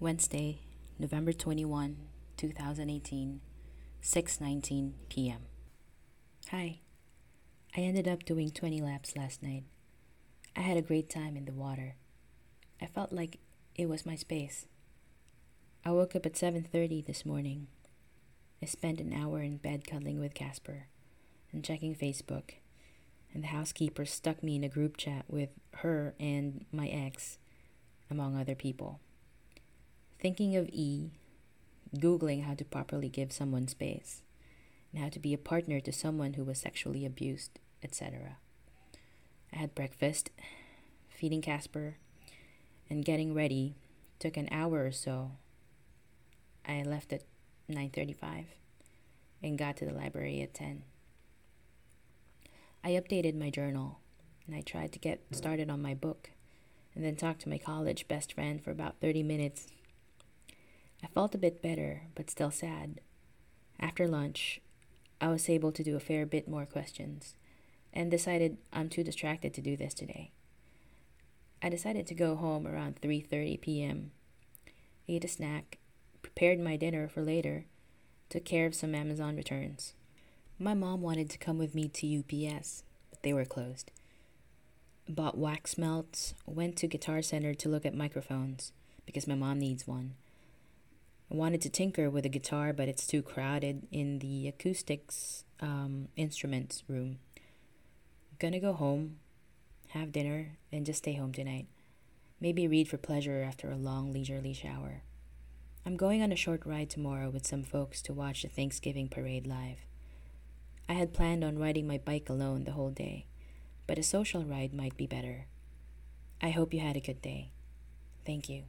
Wednesday, November 21, 2018, 6:19 p.m. Hi. I ended up doing 20 laps last night. I had a great time in the water. I felt like it was my space. I woke up at 7:30 this morning. I spent an hour in bed cuddling with Casper and checking Facebook. And the housekeeper stuck me in a group chat with her and my ex, among other people. Thinking of E, Googling how to properly give someone space, and how to be a partner to someone who was sexually abused, etc. I had breakfast, feeding Casper, and getting ready took an hour or so. I left at 9:35 and got to the library at 10. I updated my journal and I tried to get started on my book and then talked to my college best friend for about 30 minutes I felt a bit better, but still sad. After lunch, I was able to do a fair bit more questions and decided I'm too distracted to do this today. I decided to go home around 3:30 p.m. Ate a snack, prepared my dinner for later, took care of some Amazon returns. My mom wanted to come with me to UPS, but they were closed. Bought wax melts, went to Guitar Center to look at microphones because my mom needs one. Wanted to tinker with a guitar, but it's too crowded in the acoustics um, instruments room. Gonna go home, have dinner, and just stay home tonight. Maybe read for pleasure after a long leisurely shower. I'm going on a short ride tomorrow with some folks to watch the Thanksgiving parade live. I had planned on riding my bike alone the whole day, but a social ride might be better. I hope you had a good day. Thank you.